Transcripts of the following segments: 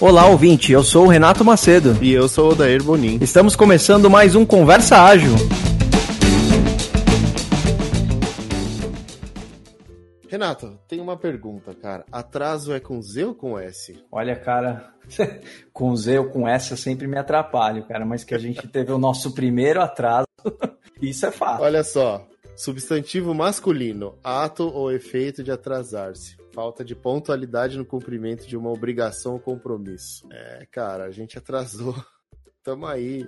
Olá, ouvinte. Eu sou o Renato Macedo. E eu sou o Odair Bonin. Estamos começando mais um Conversa Ágil. Renato, tem uma pergunta, cara. Atraso é com Z ou com S? Olha, cara, com Z ou com S eu sempre me atrapalho, cara, mas que a gente teve o nosso primeiro atraso, isso é fato. Olha só, substantivo masculino, ato ou efeito de atrasar-se. Falta de pontualidade no cumprimento de uma obrigação ou compromisso. É, cara, a gente atrasou. Tamo aí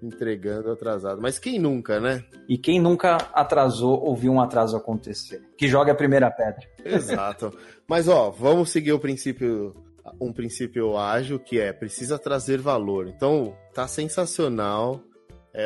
entregando atrasado. Mas quem nunca, né? E quem nunca atrasou ou viu um atraso acontecer? Que joga a primeira pedra. Exato. Mas ó, vamos seguir o princípio um princípio ágil que é precisa trazer valor. Então, tá sensacional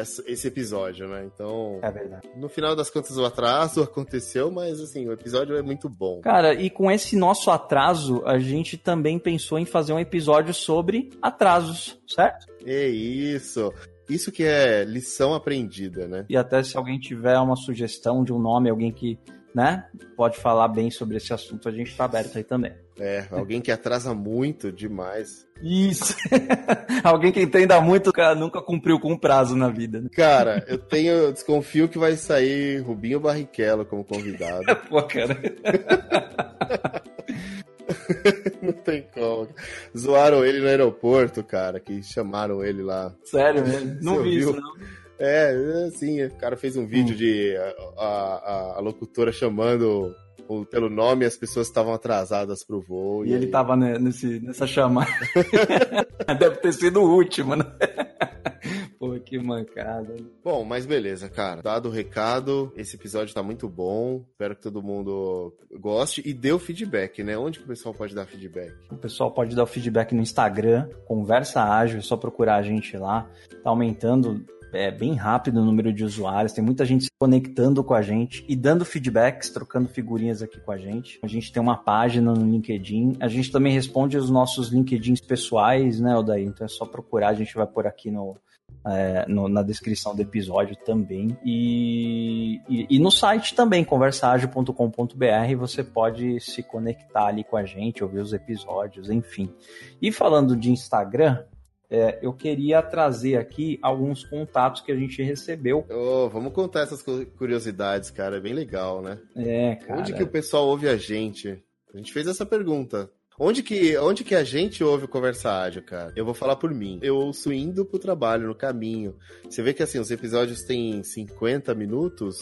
esse episódio, né? Então, é verdade. no final das contas o atraso aconteceu, mas assim, o episódio é muito bom. Cara, e com esse nosso atraso, a gente também pensou em fazer um episódio sobre atrasos, certo? É isso. Isso que é lição aprendida, né? E até se alguém tiver uma sugestão de um nome, alguém que, né, pode falar bem sobre esse assunto, a gente tá aberto aí também. É, alguém que atrasa muito demais. Isso. alguém que entenda muito, cara, nunca cumpriu com um prazo na vida. Né? Cara, eu tenho, eu desconfio que vai sair Rubinho Barrichello como convidado. Pô, cara. Não tem como. Zoaram ele no aeroporto, cara, que chamaram ele lá. Sério mesmo? Não vi isso, não. É, assim, o cara fez um vídeo hum. de a, a, a, locutora chamando pelo nome as pessoas estavam atrasadas pro voo. E, e ele aí... tava nesse, nessa chamada. Deve ter sido o último, né? Pô, que mancada. Bom, mas beleza, cara. Dado o recado, esse episódio tá muito bom. Espero que todo mundo goste e dê o feedback, né? Onde que o pessoal pode dar feedback? O pessoal pode dar o feedback no Instagram, Conversa Ágil, é só procurar a gente lá. Tá aumentando é bem rápido o número de usuários, tem muita gente se conectando com a gente e dando feedbacks, trocando figurinhas aqui com a gente. A gente tem uma página no LinkedIn, a gente também responde os nossos LinkedIns pessoais, né, Odaí? Então é só procurar, a gente vai por aqui no, é, no, na descrição do episódio também. E, e, e no site também, conversaagil.com.br, você pode se conectar ali com a gente, ouvir os episódios, enfim. E falando de Instagram, é, eu queria trazer aqui alguns contatos que a gente recebeu. Oh, vamos contar essas curiosidades, cara. É bem legal, né? É, cara. Onde que o pessoal ouve a gente? A gente fez essa pergunta. Onde que, onde que a gente ouve Conversa Ágil, cara? Eu vou falar por mim. Eu ouço indo pro trabalho, no caminho. Você vê que assim, os episódios têm 50 minutos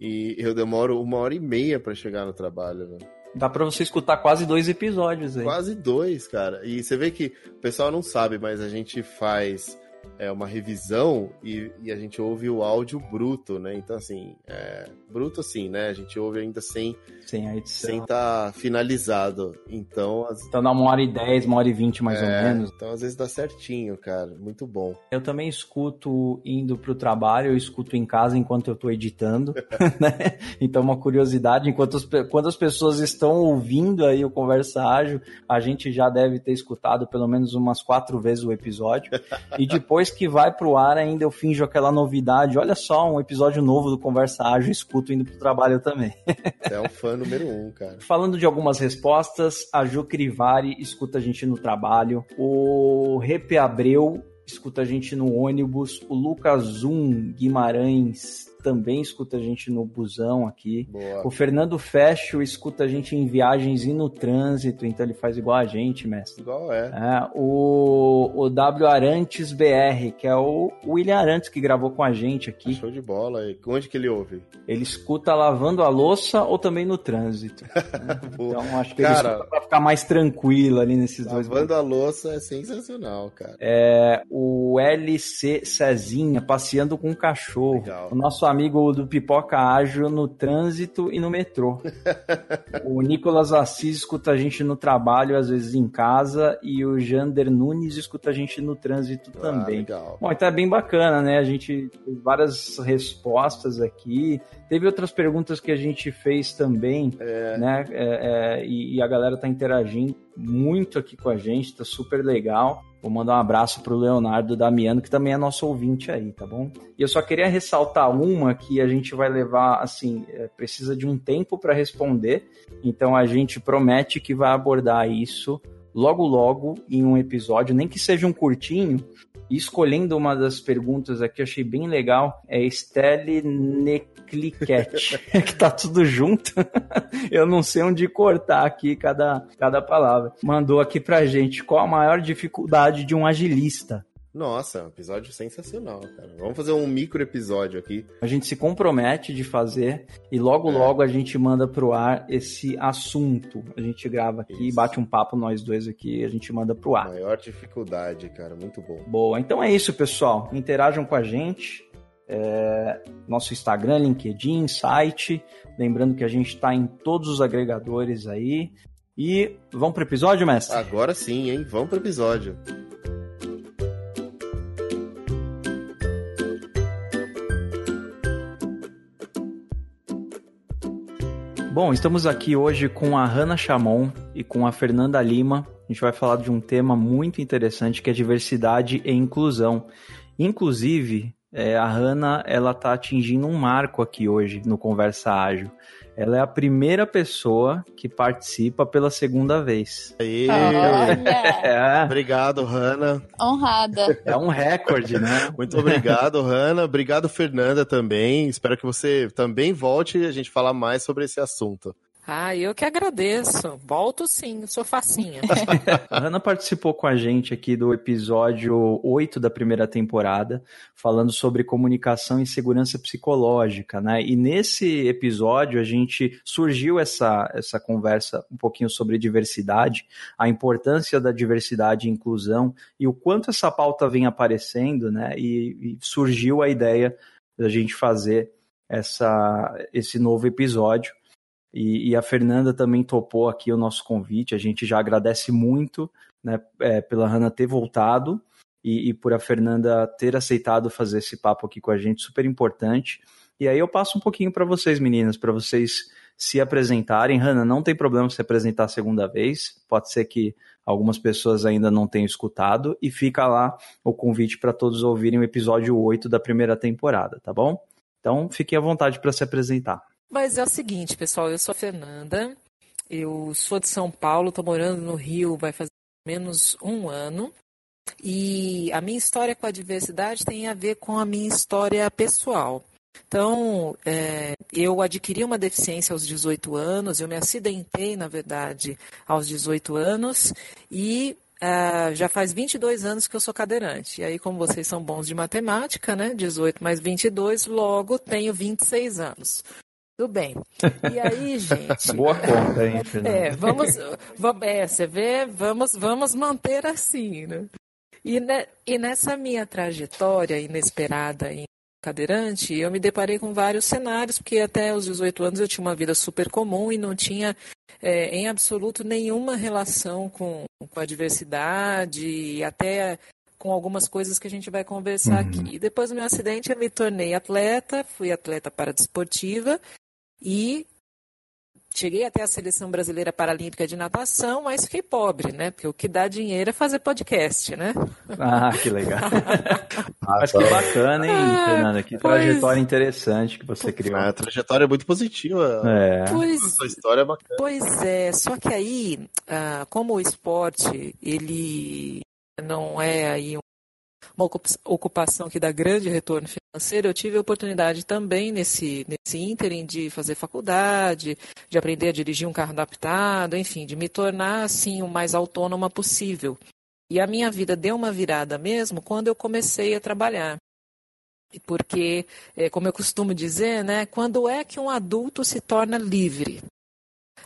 e eu demoro uma hora e meia para chegar no trabalho, né? Dá pra você escutar quase dois episódios aí. Quase dois, cara. E você vê que o pessoal não sabe, mas a gente faz é, uma revisão e, e, a gente ouve o áudio bruto, né? Então, assim, é, bruto assim, né? A gente ouve ainda sem sem estar tá finalizado. Então, as... então dá uma hora e dez, uma hora e vinte mais é, ou menos. Então, às vezes dá certinho, cara. Muito bom. Eu também escuto indo pro trabalho, eu escuto em casa enquanto eu tô editando, né? Então, uma curiosidade, enquanto as, quando as pessoas estão ouvindo aí o Conversa Ágil, a gente já deve ter escutado pelo menos umas quatro vezes o episódio. e depois que vai pro ar, ainda eu finjo aquela novidade. Olha só, um episódio novo do Conversa Ágil, escuto indo pro trabalho também. é um fã número um, cara. Falando de algumas respostas, a Ju Crivari escuta a gente no trabalho, o Repe Abreu escuta a gente no ônibus, o Lucas Zoom Guimarães também escuta a gente no busão aqui. Boa. O Fernando Fecho escuta a gente em viagens e no trânsito, então ele faz igual a gente, mestre. Igual é. é o, o W Arantes BR, que é o William Arantes que gravou com a gente aqui. Show de bola. E onde que ele ouve? Ele escuta lavando a louça ou também no trânsito. Né? então acho que cara, ele escuta pra ficar mais tranquilo ali nesses lavando dois. Lavando a louça é sensacional, cara. É, o LC Cezinha passeando com o cachorro. Legal. O nosso amigo do Pipoca Ágil no trânsito e no metrô. o Nicolas Assis escuta a gente no trabalho, às vezes em casa, e o Jander Nunes escuta a gente no trânsito ah, também. Legal. Bom, então é bem bacana, né? A gente teve várias respostas aqui. Teve outras perguntas que a gente fez também, é. né? É, é, e, e a galera tá interagindo muito aqui com a gente, tá super legal. Vou mandar um abraço pro Leonardo Damiano, que também é nosso ouvinte aí, tá bom? E eu só queria ressaltar uma que a gente vai levar, assim, é, precisa de um tempo para responder, então a gente promete que vai abordar isso logo logo em um episódio, nem que seja um curtinho, e escolhendo uma das perguntas aqui, eu achei bem legal, é Estelle Necliquete, que tá tudo junto. eu não sei onde cortar aqui cada, cada palavra. Mandou aqui pra gente, qual a maior dificuldade de um agilista? Nossa, um episódio sensacional, cara. Vamos fazer um micro episódio aqui. A gente se compromete de fazer e logo é. logo a gente manda pro ar esse assunto. A gente grava aqui, isso. bate um papo nós dois aqui e a gente manda pro ar. Maior dificuldade, cara, muito bom. Boa, então é isso, pessoal. Interajam com a gente. É, nosso Instagram, LinkedIn, site. Lembrando que a gente está em todos os agregadores aí. E vamos pro episódio, mestre? Agora sim, hein? Vamos pro episódio. Bom, estamos aqui hoje com a Hanna Chamon e com a Fernanda Lima. A gente vai falar de um tema muito interessante que é diversidade e inclusão. Inclusive, é, a Hanna ela está atingindo um marco aqui hoje no Conversa Ágil. Ela é a primeira pessoa que participa pela segunda vez. Aê. É. Obrigado, Hanna. Honrada. É um recorde, né? Muito obrigado, Hanna. Obrigado, Fernanda, também. Espero que você também volte e a gente falar mais sobre esse assunto. Ah, eu que agradeço. Volto sim, sou facinha. a Ana participou com a gente aqui do episódio 8 da primeira temporada, falando sobre comunicação e segurança psicológica, né? E nesse episódio a gente surgiu essa, essa conversa um pouquinho sobre diversidade, a importância da diversidade e inclusão e o quanto essa pauta vem aparecendo, né? E, e surgiu a ideia da gente fazer essa, esse novo episódio. E, e, a Fernanda também topou aqui o nosso convite. A gente já agradece muito né, é, pela Hanna ter voltado e, e, por a Fernanda ter aceitado fazer esse papo aqui com a gente, super importante. E aí eu passo um pouquinho para vocês, meninas, para vocês se apresentarem. Hanna, não tem problema se apresentar a segunda vez, pode ser que algumas pessoas ainda não tenham escutado, e fica lá o convite para todos ouvirem o episódio 8 da primeira temporada, tá bom? Então fiquem à vontade para se apresentar. Mas é o seguinte, pessoal, eu sou a Fernanda, eu sou de São Paulo, estou morando no Rio, vai fazer menos um ano. E a minha história com a diversidade tem a ver com a minha história pessoal. Então, é, eu adquiri uma deficiência aos 18 anos, eu me acidentei, na verdade, aos 18 anos, e Uh, já faz 22 anos que eu sou cadeirante. E aí, como vocês são bons de matemática, né? 18 mais 22, logo tenho 26 anos. Tudo bem. E aí, gente. Boa conta, hein, É, vamos, vamos, é, você vê, vamos, vamos manter assim, né? E, ne, e nessa minha trajetória inesperada em cadeirante, eu me deparei com vários cenários, porque até os 18 anos eu tinha uma vida super comum e não tinha é, em absoluto nenhuma relação com, com a diversidade e até com algumas coisas que a gente vai conversar uhum. aqui. Depois do meu acidente, eu me tornei atleta, fui atleta paradesportiva e cheguei até a seleção brasileira paralímpica de natação, mas fiquei pobre, né? Porque o que dá dinheiro é fazer podcast, né? Ah, que legal. mas que bacana, hein, ah, Fernanda? Que pois... trajetória interessante que você criou. A trajetória é muito positiva. É. Pois, a sua história é bacana. Pois é, só que aí, ah, como o esporte, ele não é aí uma ocupação que dá grande retorno financeiro, eu tive a oportunidade também nesse, nesse ínterim de fazer faculdade, de aprender a dirigir um carro adaptado, enfim, de me tornar assim o mais autônoma possível. E a minha vida deu uma virada mesmo quando eu comecei a trabalhar. Porque, é, como eu costumo dizer, né, quando é que um adulto se torna livre?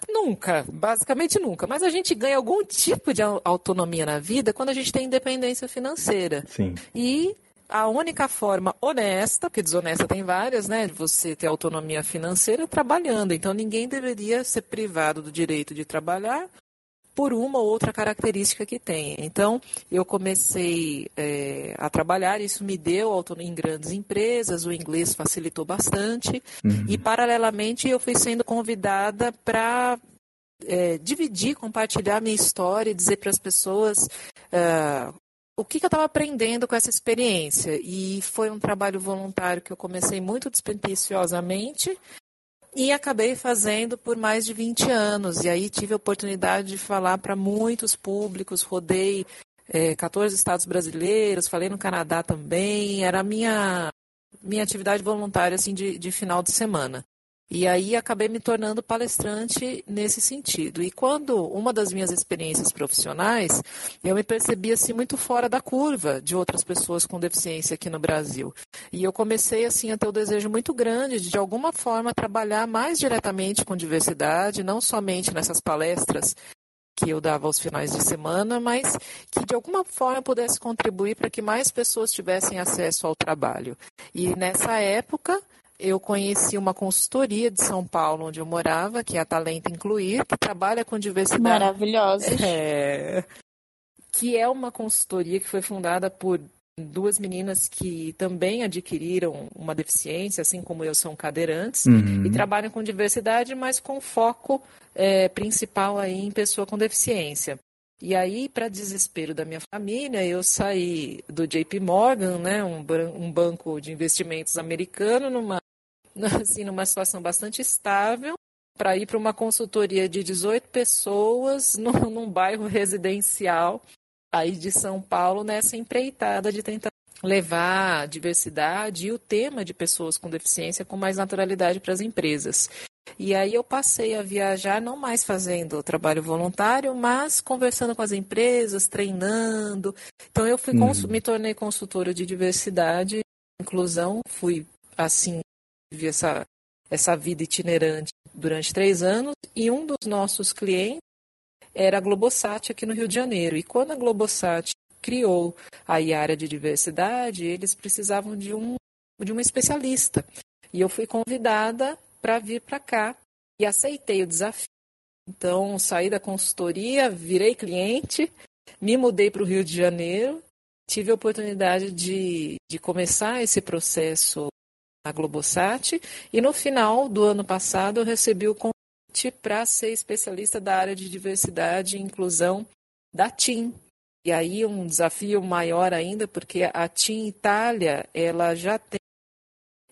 Nunca, basicamente nunca. Mas a gente ganha algum tipo de autonomia na vida quando a gente tem independência financeira. Sim. E a única forma honesta, porque desonesta tem várias, né, de você ter autonomia financeira é trabalhando. Então ninguém deveria ser privado do direito de trabalhar por uma ou outra característica que tem. Então, eu comecei é, a trabalhar, isso me deu autonomia em grandes empresas, o inglês facilitou bastante, uhum. e paralelamente eu fui sendo convidada para é, dividir, compartilhar minha história, dizer para as pessoas uh, o que, que eu estava aprendendo com essa experiência. E foi um trabalho voluntário que eu comecei muito despretensiosamente, e acabei fazendo por mais de 20 anos. E aí tive a oportunidade de falar para muitos públicos, rodei é, 14 estados brasileiros, falei no Canadá também. Era a minha, minha atividade voluntária assim, de, de final de semana. E aí acabei me tornando palestrante nesse sentido. E quando uma das minhas experiências profissionais, eu me percebi assim muito fora da curva de outras pessoas com deficiência aqui no Brasil. E eu comecei assim a ter o desejo muito grande de de alguma forma trabalhar mais diretamente com diversidade, não somente nessas palestras que eu dava aos finais de semana, mas que de alguma forma pudesse contribuir para que mais pessoas tivessem acesso ao trabalho. E nessa época, eu conheci uma consultoria de São Paulo, onde eu morava, que é a Talento Incluir, que trabalha com diversidade. Maravilhosa. É, que é uma consultoria que foi fundada por duas meninas que também adquiriram uma deficiência, assim como eu, são cadeirantes, uhum. e trabalham com diversidade, mas com foco é, principal aí em pessoa com deficiência. E aí, para desespero da minha família, eu saí do JP Morgan, né, um, um banco de investimentos americano, numa assim, numa situação bastante estável, para ir para uma consultoria de 18 pessoas no, num bairro residencial aí de São Paulo nessa empreitada de tentar levar a diversidade e o tema de pessoas com deficiência com mais naturalidade para as empresas. E aí eu passei a viajar não mais fazendo trabalho voluntário, mas conversando com as empresas, treinando. Então eu fui uhum. me tornei consultora de diversidade, inclusão, fui assim tive essa, essa vida itinerante durante três anos e um dos nossos clientes era a Globosat aqui no Rio de Janeiro. E quando a Globosat criou a área de diversidade, eles precisavam de um, de um especialista. E eu fui convidada para vir para cá e aceitei o desafio. Então, saí da consultoria, virei cliente, me mudei para o Rio de Janeiro, tive a oportunidade de, de começar esse processo Globosat. E no final do ano passado eu recebi o convite para ser especialista da área de diversidade e inclusão da TIM. E aí um desafio maior ainda, porque a TIM Itália, ela já tem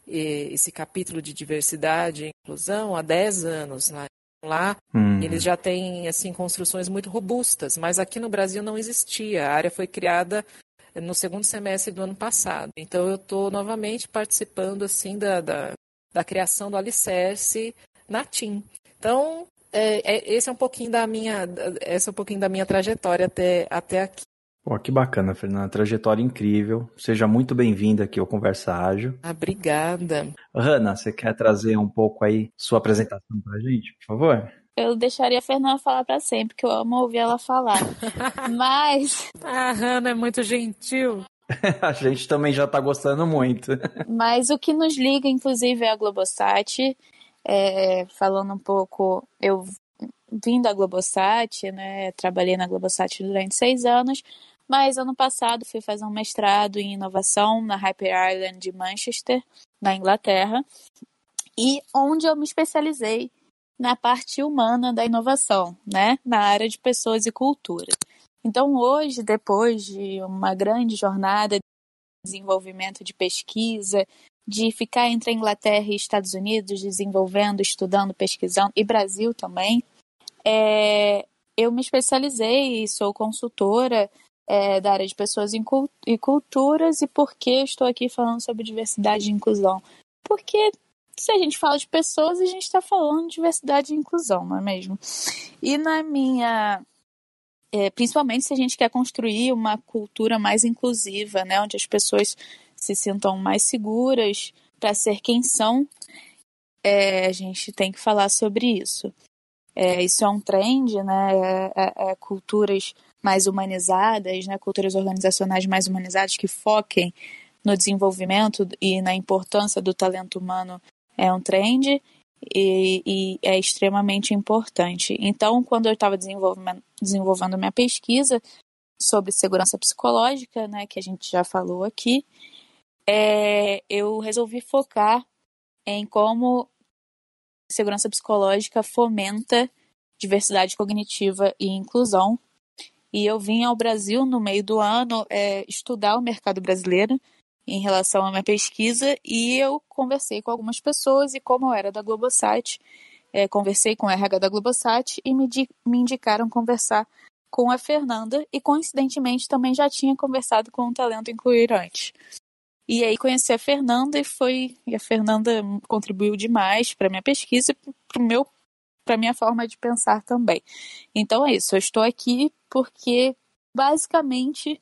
eh, esse capítulo de diversidade e inclusão há 10 anos lá. Lá hum. eles já têm assim construções muito robustas, mas aqui no Brasil não existia. A área foi criada no segundo semestre do ano passado. Então eu estou novamente participando assim da, da, da, criação do alicerce na TIM. Então é, é, esse é um pouquinho da minha essa é um pouquinho da minha trajetória até, até aqui. Pô, que bacana, Fernanda. Trajetória incrível. Seja muito bem-vinda aqui ao Conversa Ágil. Ah, obrigada. Hanna, você quer trazer um pouco aí sua apresentação para a gente, por favor? Eu deixaria a Fernanda falar para sempre, que eu amo ouvir ela falar. Mas. A Hannah é muito gentil. a gente também já tá gostando muito. Mas o que nos liga, inclusive, é a Globosat. É, falando um pouco, eu vim da Globosat, né? Trabalhei na Globosat durante seis anos. Mas ano passado fui fazer um mestrado em inovação na Hyper Island de Manchester, na Inglaterra, e onde eu me especializei na parte humana da inovação, né? Na área de pessoas e cultura. Então, hoje, depois de uma grande jornada de desenvolvimento de pesquisa, de ficar entre a Inglaterra e Estados Unidos, desenvolvendo, estudando, pesquisando, e Brasil também, é, eu me especializei e sou consultora é, da área de pessoas e culturas. E por que estou aqui falando sobre diversidade e inclusão? Porque se a gente fala de pessoas, a gente está falando de diversidade e inclusão, não é mesmo? E na minha. É, principalmente se a gente quer construir uma cultura mais inclusiva, né, onde as pessoas se sintam mais seguras para ser quem são, é, a gente tem que falar sobre isso. É, isso é um trend, né? É, é, é culturas mais humanizadas, né? Culturas organizacionais mais humanizadas que foquem no desenvolvimento e na importância do talento humano é um trend e, e é extremamente importante. Então, quando eu estava desenvolvendo, minha pesquisa sobre segurança psicológica, né, que a gente já falou aqui, é, eu resolvi focar em como segurança psicológica fomenta diversidade cognitiva e inclusão. E eu vim ao Brasil no meio do ano é, estudar o mercado brasileiro em relação à minha pesquisa e eu conversei com algumas pessoas e como eu era da Globosat, é, conversei com a RH da Globosat e me, me indicaram conversar com a Fernanda e coincidentemente também já tinha conversado com o Talento Incluir antes. E aí conheci a Fernanda e foi e a Fernanda contribuiu demais para minha pesquisa e para meu para minha forma de pensar também. Então é isso, eu estou aqui porque basicamente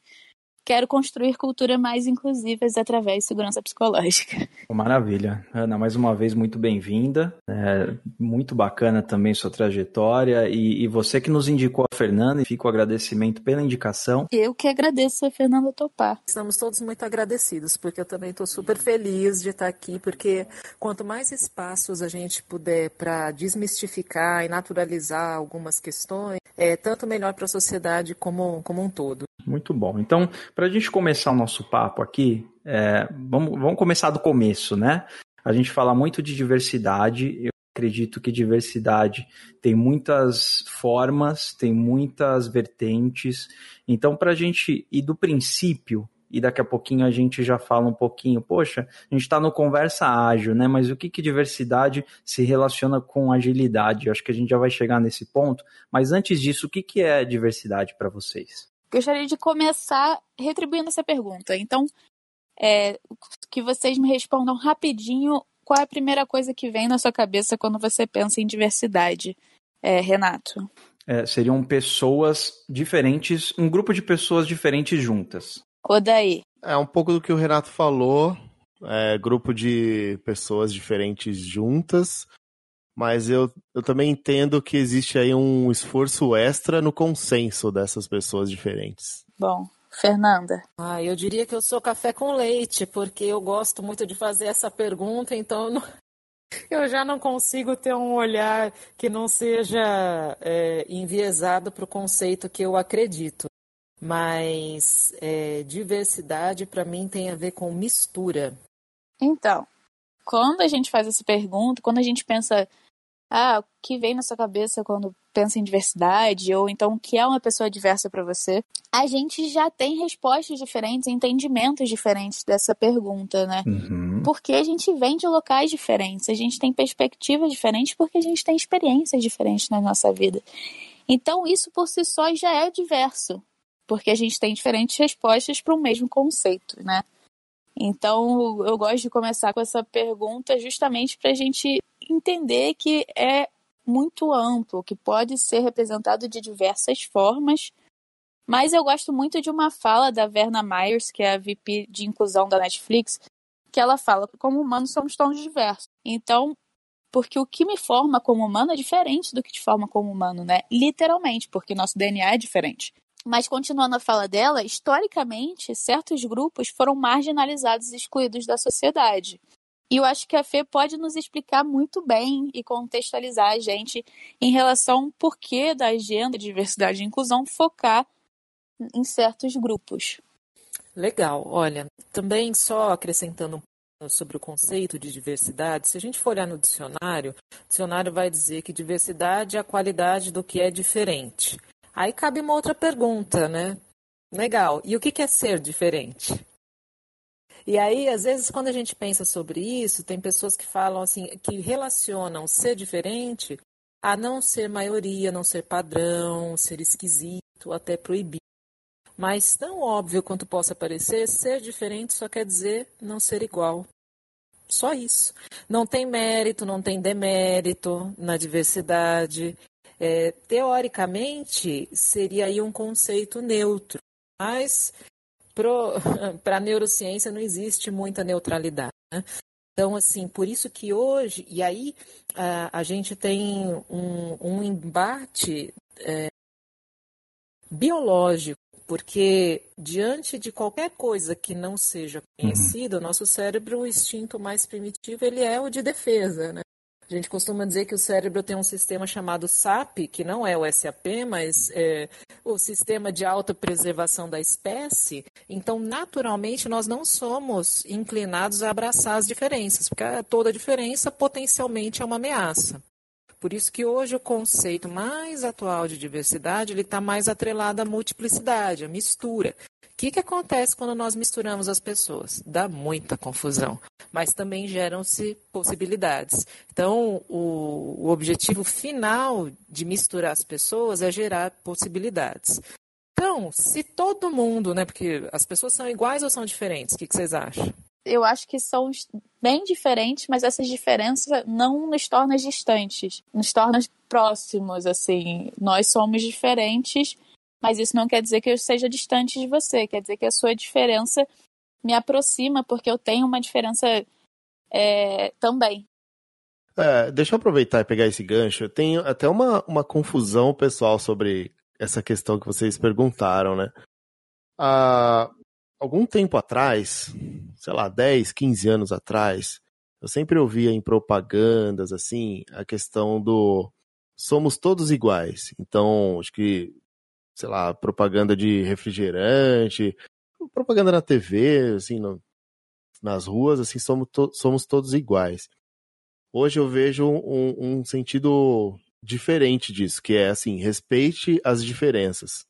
quero construir cultura mais inclusivas através de segurança psicológica. Maravilha. Ana, mais uma vez, muito bem-vinda. É, muito bacana também sua trajetória. E, e, você que nos indicou a Fernanda, e fica o agradecimento pela indicação. Eu que agradeço a Fernanda topar. Estamos todos muito agradecidos, porque eu também estou super feliz de estar aqui, porque quanto mais espaços a gente puder para desmistificar e naturalizar algumas questões, é tanto melhor para a sociedade como, como um todo. Muito bom. Então, para a gente começar o nosso papo aqui, é, vamos, vamos começar do começo, né? A gente fala muito de diversidade. Eu acredito que diversidade tem muitas formas, tem muitas vertentes. Então, para a gente ir do princípio, e daqui a pouquinho a gente já fala um pouquinho, poxa, a gente está no conversa ágil, né? Mas o que, que diversidade se relaciona com agilidade? Eu acho que a gente já vai chegar nesse ponto. Mas antes disso, o que, que é diversidade para vocês? Gostaria de começar retribuindo essa pergunta. Então, é, que vocês me respondam rapidinho qual é a primeira coisa que vem na sua cabeça quando você pensa em diversidade, é, Renato? É, seriam pessoas diferentes, um grupo de pessoas diferentes juntas. O daí? É um pouco do que o Renato falou. É, grupo de pessoas diferentes juntas, mas eu, eu também entendo que existe aí um esforço extra no consenso dessas pessoas diferentes. Bom, Fernanda. Ah, eu diria que eu sou café com leite, porque eu gosto muito de fazer essa pergunta, então eu, não, eu já não consigo ter um olhar que não seja é, enviesado para o conceito que eu acredito. Mas é, diversidade, para mim, tem a ver com mistura. Então, quando a gente faz essa pergunta, quando a gente pensa ah, o que vem na sua cabeça quando pensa em diversidade, ou então o que é uma pessoa diversa para você, a gente já tem respostas diferentes, entendimentos diferentes dessa pergunta, né? Uhum. Porque a gente vem de locais diferentes, a gente tem perspectivas diferentes, porque a gente tem experiências diferentes na nossa vida. Então, isso por si só já é diverso, porque a gente tem diferentes respostas para o mesmo conceito, né? Então, eu gosto de começar com essa pergunta justamente para a gente entender que é muito amplo, que pode ser representado de diversas formas. Mas eu gosto muito de uma fala da Verna Myers, que é a VP de inclusão da Netflix, que ela fala que como humanos somos tão diversos. Então, porque o que me forma como humano é diferente do que te forma como humano, né? Literalmente, porque nosso DNA é diferente. Mas continuando a fala dela, historicamente, certos grupos foram marginalizados e excluídos da sociedade. E eu acho que a Fê pode nos explicar muito bem e contextualizar a gente em relação ao porquê da agenda de diversidade e inclusão focar em certos grupos. Legal. Olha, também só acrescentando um sobre o conceito de diversidade, se a gente for olhar no dicionário, o dicionário vai dizer que diversidade é a qualidade do que é diferente. Aí cabe uma outra pergunta, né? Legal. E o que é ser diferente? E aí, às vezes, quando a gente pensa sobre isso, tem pessoas que falam assim, que relacionam ser diferente a não ser maioria, não ser padrão, ser esquisito, até proibido. Mas tão óbvio quanto possa parecer, ser diferente só quer dizer não ser igual. Só isso. Não tem mérito, não tem demérito na diversidade. É, teoricamente, seria aí um conceito neutro, mas para a neurociência não existe muita neutralidade. Né? Então, assim, por isso que hoje, e aí a, a gente tem um, um embate é, biológico, porque diante de qualquer coisa que não seja conhecida, uhum. o nosso cérebro, o instinto mais primitivo, ele é o de defesa, né? A gente costuma dizer que o cérebro tem um sistema chamado SAP, que não é o SAP, mas é o sistema de autopreservação da espécie. Então, naturalmente, nós não somos inclinados a abraçar as diferenças, porque toda diferença potencialmente é uma ameaça. Por isso que hoje o conceito mais atual de diversidade ele está mais atrelado à multiplicidade, à mistura. Que, que acontece quando nós misturamos as pessoas? Dá muita confusão, mas também geram-se possibilidades. Então, o, o objetivo final de misturar as pessoas é gerar possibilidades. Então, se todo mundo, né? Porque as pessoas são iguais ou são diferentes? O que, que vocês acham? Eu acho que são bem diferentes, mas essas diferenças não nos tornam distantes, nos tornam próximos, assim. Nós somos diferentes, mas isso não quer dizer que eu seja distante de você, quer dizer que a sua diferença me aproxima, porque eu tenho uma diferença é, também. É, deixa eu aproveitar e pegar esse gancho. Eu tenho até uma, uma confusão pessoal sobre essa questão que vocês perguntaram, né? Há algum tempo atrás, sei lá, 10, 15 anos atrás, eu sempre ouvia em propagandas, assim, a questão do somos todos iguais. Então, acho que sei lá, propaganda de refrigerante, propaganda na TV, assim, no, nas ruas, assim, somos, to somos todos iguais. Hoje eu vejo um, um sentido diferente disso, que é assim, respeite as diferenças.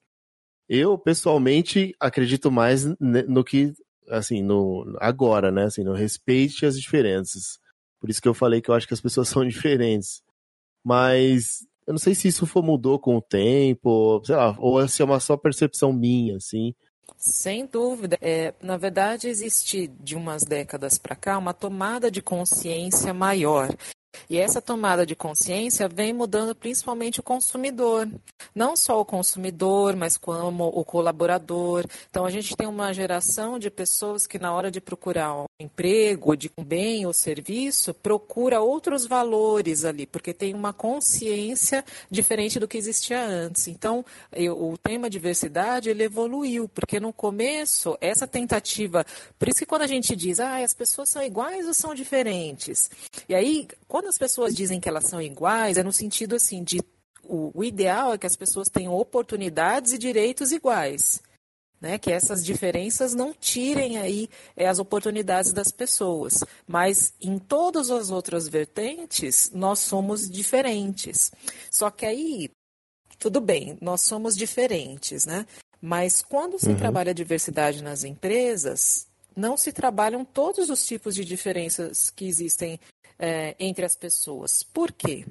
Eu, pessoalmente, acredito mais no que, assim, no agora, né, assim, no respeite as diferenças. Por isso que eu falei que eu acho que as pessoas são diferentes. Mas eu não sei se isso mudou com o tempo, sei lá, ou se é uma só percepção minha, assim. Sem dúvida. É, na verdade, existe de umas décadas para cá uma tomada de consciência maior. E essa tomada de consciência vem mudando principalmente o consumidor. Não só o consumidor, mas como o colaborador. Então, a gente tem uma geração de pessoas que, na hora de procurar um emprego, de um bem ou serviço, procura outros valores ali, porque tem uma consciência diferente do que existia antes. Então, eu, o tema diversidade, ele evoluiu, porque no começo, essa tentativa... Por isso que quando a gente diz, ah, as pessoas são iguais ou são diferentes? E aí, quando as pessoas dizem que elas são iguais, é no sentido assim de o, o ideal é que as pessoas tenham oportunidades e direitos iguais. Né, que essas diferenças não tirem aí é, as oportunidades das pessoas. Mas em todas as outras vertentes, nós somos diferentes. Só que aí, tudo bem, nós somos diferentes, né? Mas quando se uhum. trabalha diversidade nas empresas, não se trabalham todos os tipos de diferenças que existem é, entre as pessoas. Por quê?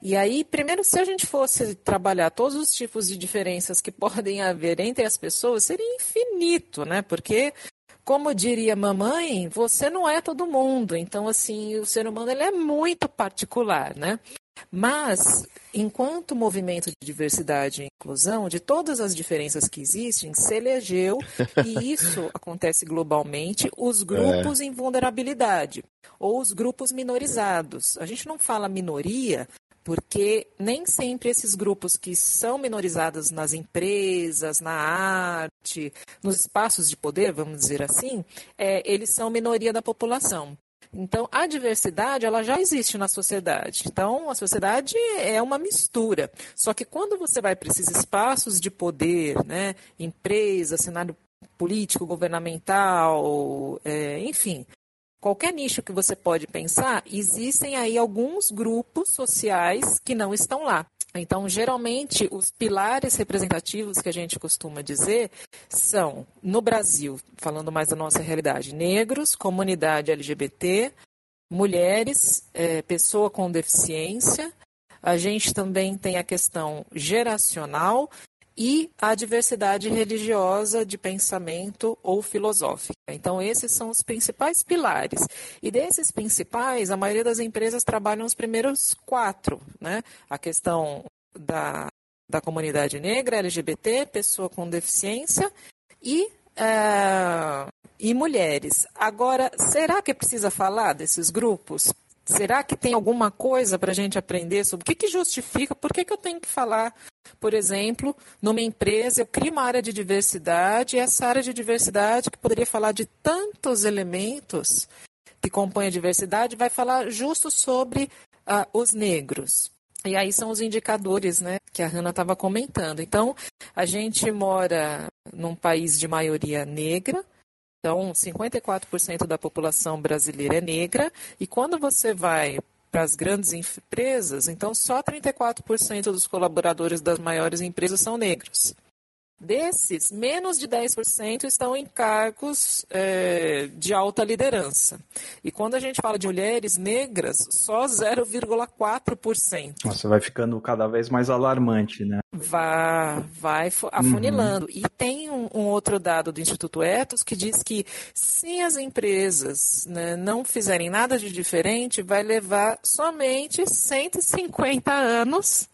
E aí, primeiro, se a gente fosse trabalhar todos os tipos de diferenças que podem haver entre as pessoas, seria infinito, né? Porque, como diria mamãe, você não é todo mundo. Então, assim, o ser humano ele é muito particular, né? Mas, enquanto movimento de diversidade e inclusão, de todas as diferenças que existem, se elegeu, e isso acontece globalmente, os grupos é. em vulnerabilidade, ou os grupos minorizados. A gente não fala minoria porque nem sempre esses grupos que são minorizados nas empresas, na arte, nos espaços de poder, vamos dizer assim, é, eles são minoria da população. Então, a diversidade, ela já existe na sociedade. Então, a sociedade é uma mistura. Só que quando você vai para esses espaços de poder, né, empresa, cenário político, governamental, é, enfim, qualquer nicho que você pode pensar, existem aí alguns grupos sociais que não estão lá. Então, geralmente, os pilares representativos que a gente costuma dizer são, no Brasil, falando mais da nossa realidade, negros, comunidade LGBT, mulheres, é, pessoa com deficiência. A gente também tem a questão geracional e a diversidade religiosa de pensamento ou filosófica. Então, esses são os principais pilares. E desses principais, a maioria das empresas trabalham os primeiros quatro, né? A questão da, da comunidade negra, LGBT, pessoa com deficiência e, é, e mulheres. Agora, será que precisa falar desses grupos? Será que tem alguma coisa para a gente aprender sobre o que, que justifica? Por que, que eu tenho que falar, por exemplo, numa empresa, eu crio uma área de diversidade, e essa área de diversidade, que poderia falar de tantos elementos que compõem a diversidade, vai falar justo sobre uh, os negros. E aí são os indicadores né, que a Hanna estava comentando. Então, a gente mora num país de maioria negra, então, 54% da população brasileira é negra, e quando você vai para as grandes empresas, então só 34% dos colaboradores das maiores empresas são negros. Desses, menos de 10% estão em cargos é, de alta liderança. E quando a gente fala de mulheres negras, só 0,4%. Nossa, vai ficando cada vez mais alarmante, né? Vai, vai afunilando. Uhum. E tem um, um, outro dado do Instituto Etos que diz que se as empresas né, não fizerem nada de diferente, vai levar somente 150 anos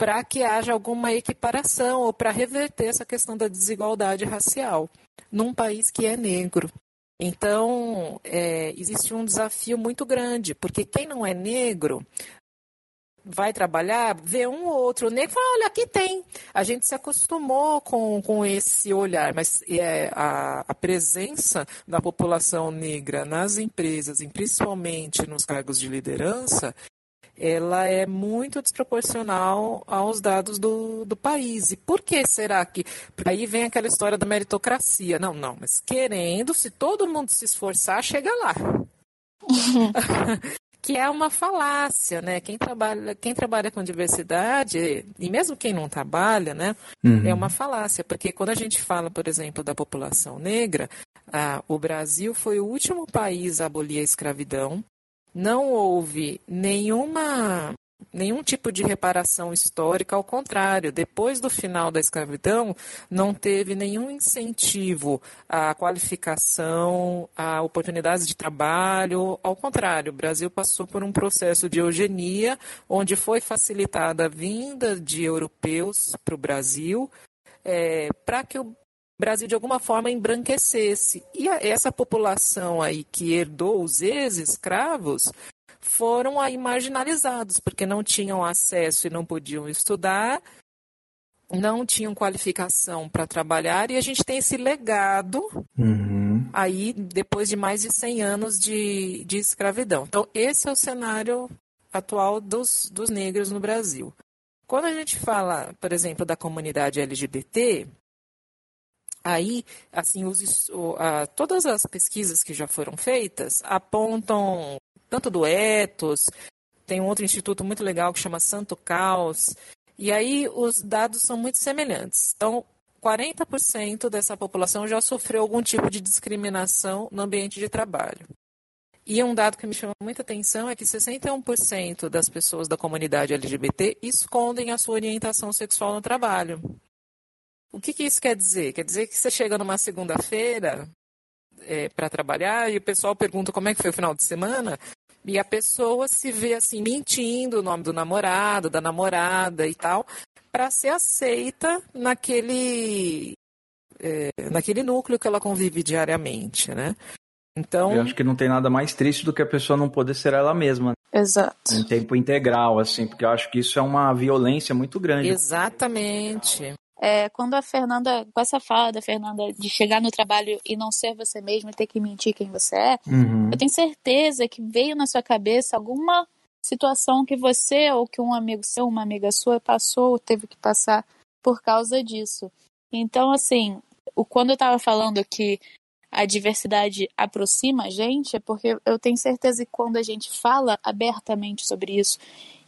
para que haja alguma equiparação ou para reverter essa questão da desigualdade racial num país que é negro. Então, é, existe um desafio muito grande, porque quem não é negro vai trabalhar, vê um ou outro negro e fala, olha, aqui tem. A gente se acostumou com, com esse olhar, mas é, a, a presença da população negra nas empresas, e principalmente nos cargos de liderança, ela é muito desproporcional aos dados do, do país. E por que será que. Aí vem aquela história da meritocracia. Não, não, mas querendo, se todo mundo se esforçar, chega lá. que é uma falácia, né? Quem trabalha, quem trabalha com diversidade, e mesmo quem não trabalha, né, uhum. é uma falácia, porque quando a gente fala, por exemplo, da população negra, ah, o Brasil foi o último país a abolir a escravidão, não houve nenhuma nenhum tipo de reparação histórica, ao contrário, depois do final da escravidão, não teve nenhum incentivo à qualificação, a oportunidades de trabalho, ao contrário, o Brasil passou por um processo de eugenia, onde foi facilitada a vinda de europeus para o Brasil, é, para que o Brasil de alguma forma embranquecesse. E essa população aí que herdou os ex-escravos foram aí marginalizados, porque não tinham acesso e não podiam estudar, não tinham qualificação para trabalhar, e a gente tem esse legado uhum. aí depois de mais de 100 anos de, de escravidão. Então, esse é o cenário atual dos, dos negros no Brasil. Quando a gente fala, por exemplo, da comunidade LGBT, Aí, assim, os, todas as pesquisas que já foram feitas apontam, tanto do Etos, tem um outro instituto muito legal que chama Santo Caos, e aí os dados são muito semelhantes. Então, 40% dessa população já sofreu algum tipo de discriminação no ambiente de trabalho. E um dado que me chama muita atenção é que 61% das pessoas da comunidade LGBT escondem a sua orientação sexual no trabalho. O que, que isso quer dizer? Quer dizer que você chega numa segunda-feira é, para trabalhar e o pessoal pergunta como é que foi o final de semana e a pessoa se vê assim mentindo o nome do namorado, da namorada e tal, para ser aceita naquele é, naquele núcleo que ela convive diariamente, né? Então, eu acho que não tem nada mais triste do que a pessoa não poder ser ela mesma. Exato. Em tempo integral, assim, porque eu acho que isso é uma violência muito grande. Exatamente. É, quando a Fernanda, com essa fala da Fernanda de chegar no trabalho e não ser você mesmo e ter que mentir quem você é, uhum. eu tenho certeza que veio na sua cabeça alguma situação que você ou que um amigo seu, uma amiga sua passou ou teve que passar por causa disso. Então, assim, o, quando eu estava falando que a diversidade aproxima a gente, é porque eu tenho certeza que quando a gente fala abertamente sobre isso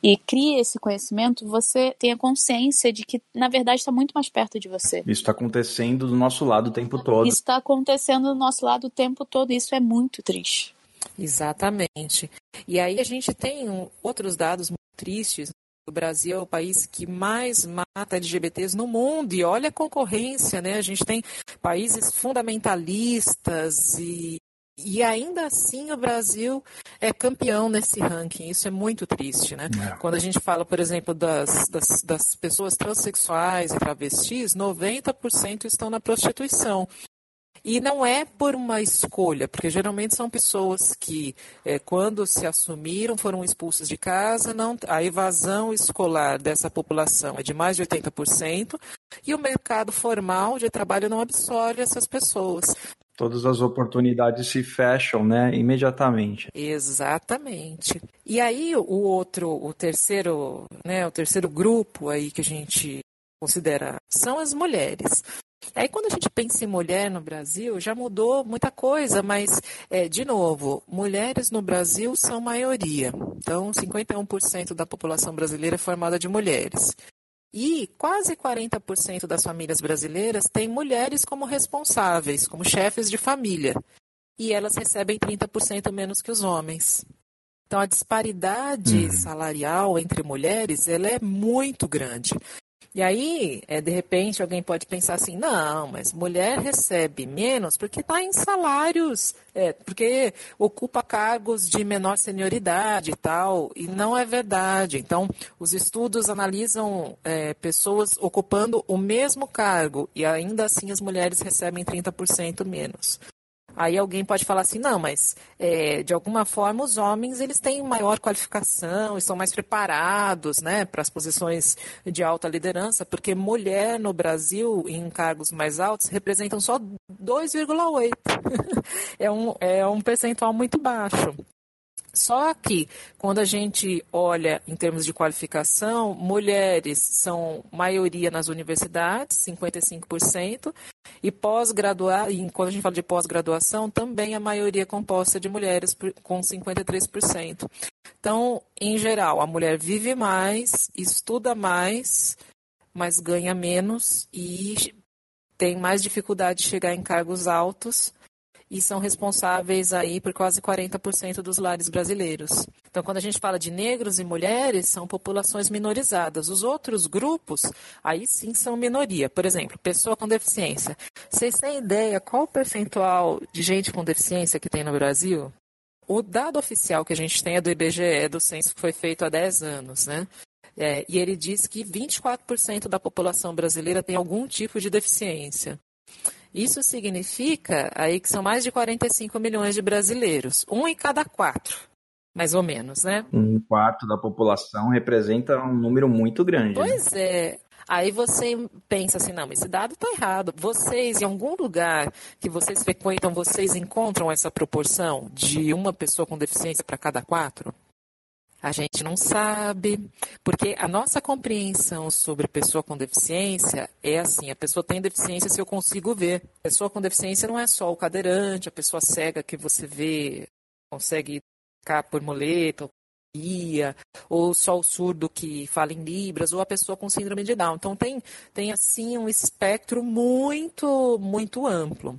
e cria esse conhecimento, você tem a consciência de que, na verdade, está muito mais perto de você. Isso está acontecendo do nosso lado o tempo todo. Isso está acontecendo do nosso lado o tempo todo, e isso é muito triste. Exatamente. E aí a gente tem outros dados muito tristes. O Brasil é o país que mais mata LGBTs no mundo. E olha a concorrência, né? A gente tem países fundamentalistas e e ainda assim o Brasil é campeão nesse ranking. Isso é muito triste, né? É. Quando a gente fala, por exemplo, das, das, das pessoas transexuais e travestis, 90% estão na prostituição. E não é por uma escolha, porque geralmente são pessoas que, é, quando se assumiram, foram expulsas de casa. Não, a evasão escolar dessa população é de mais de 80%, e o mercado formal de trabalho não absorve essas pessoas todas as oportunidades se fecham, né, imediatamente. Exatamente. E aí o outro, o terceiro, né, o terceiro grupo aí que a gente considera são as mulheres. Aí quando a gente pensa em mulher no Brasil, já mudou muita coisa, mas, é, de novo, mulheres no Brasil são maioria. Então, 51% da população brasileira é formada de mulheres. E quase 40% das famílias brasileiras têm mulheres como responsáveis, como chefes de família. E elas recebem 30% menos que os homens. Então a disparidade uhum. salarial entre mulheres ela é muito grande. E aí, é, de repente, alguém pode pensar assim, não, mas mulher recebe menos porque está em salários, é, porque ocupa cargos de menor senioridade e tal, e não é verdade. Então, os estudos analisam é, pessoas ocupando o mesmo cargo e ainda assim as mulheres recebem 30% menos. Aí alguém pode falar assim, não, mas é, de alguma forma os homens eles têm maior qualificação e são mais preparados né, para as posições de alta liderança, porque mulher no Brasil em cargos mais altos representam só 2,8. é, um, é um percentual muito baixo. Só que, quando a gente olha em termos de qualificação, mulheres são maioria nas universidades, 55%, e pós-graduar, quando a gente fala de pós-graduação, também a maioria é composta de mulheres, com 53%. Então, em geral, a mulher vive mais, estuda mais, mas ganha menos e tem mais dificuldade de chegar em cargos altos e são responsáveis aí por quase 40% dos lares brasileiros. Então, quando a gente fala de negros e mulheres, são populações minorizadas. Os outros grupos, aí sim são minoria. Por exemplo, pessoa com deficiência. Vocês têm ideia qual o percentual de gente com deficiência que tem no Brasil? O dado oficial que a gente tem é do IBGE, do censo que foi feito há 10 anos, né? É, e ele diz que 24% da população brasileira tem algum tipo de deficiência. Isso significa aí que são mais de 45 milhões de brasileiros, um em cada quatro, mais ou menos, né? Um quarto da população representa um número muito grande. Né? Pois né? é. Aí você pensa assim, não, esse dado está errado. Vocês, em algum lugar que vocês frequentam, vocês encontram essa proporção de uma pessoa com deficiência para cada quatro? A gente não sabe, porque a nossa compreensão sobre pessoa com deficiência é assim: a pessoa tem deficiência se eu consigo ver. Pessoa com deficiência não é só o cadeirante, a pessoa cega que você vê, consegue ficar por muleta, guia, ou só o surdo que fala em libras, ou a pessoa com síndrome de Down. Então tem, tem assim um espectro muito, muito amplo.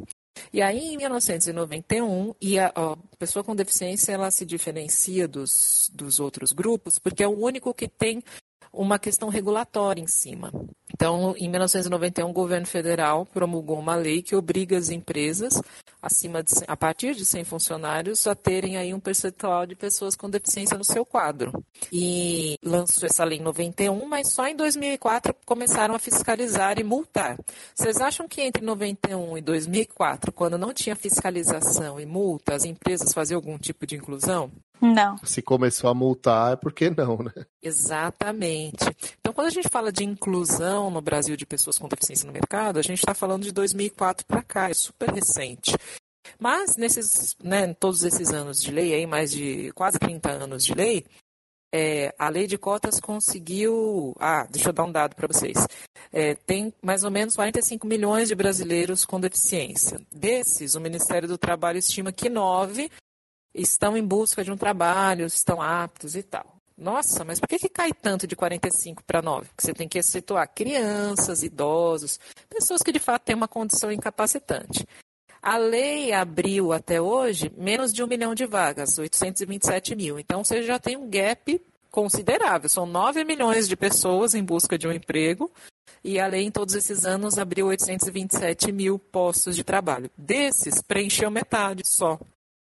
E aí, em 1991, e a, a, pessoa com deficiência ela se diferencia dos, dos outros grupos porque é o único que tem uma questão regulatória em cima. Então, em 1991, o governo federal promulgou uma lei que obriga as empresas, acima de, a partir de 100 funcionários, a terem aí um percentual de pessoas com deficiência no seu quadro. E lançou essa lei em 91, mas só em 2004 começaram a fiscalizar e multar. Vocês acham que entre 91 e 2004, quando não tinha fiscalização e multa, as empresas faziam algum tipo de inclusão? Não. Se começou a multar, é porque não, né? Exatamente. Então, quando a gente fala de inclusão no Brasil de pessoas com deficiência no mercado, a gente está falando de 2004 para cá, é super recente. Mas nesses, né, todos esses anos de lei, aí, mais de quase 30 anos de lei, é, a lei de cotas conseguiu. Ah, deixa eu dar um dado para vocês. É, tem mais ou menos 45 milhões de brasileiros com deficiência. Desses, o Ministério do Trabalho estima que 9 estão em busca de um trabalho, estão aptos e tal. Nossa, mas por que, que cai tanto de 45 para 9? Porque você tem que situar crianças, idosos, pessoas que de fato têm uma condição incapacitante. A lei abriu até hoje menos de um milhão de vagas, 827 mil. Então você já tem um gap considerável. São 9 milhões de pessoas em busca de um emprego e a lei em todos esses anos abriu 827 mil postos de trabalho. Desses, preencheu metade só.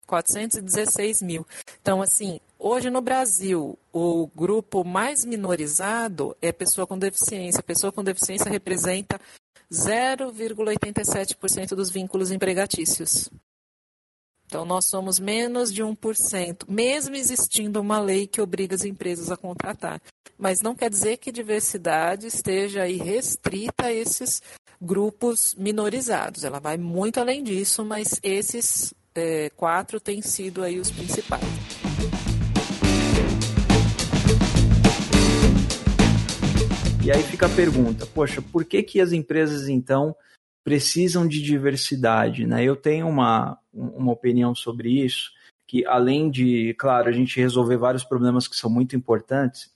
416 mil. Então, assim, hoje no Brasil, o grupo mais minorizado é pessoa com deficiência. A pessoa com deficiência representa 0,87% dos vínculos empregatícios. Então, nós somos menos de 1%, mesmo existindo uma lei que obriga as empresas a contratar. Mas não quer dizer que diversidade esteja aí restrita a esses grupos minorizados. Ela vai muito além disso, mas esses é, quatro têm sido aí os principais. E aí fica a pergunta, poxa, por que que as empresas então precisam de diversidade, né? Eu tenho uma, uma opinião sobre isso, que além de, claro, a gente resolver vários problemas que são muito importantes,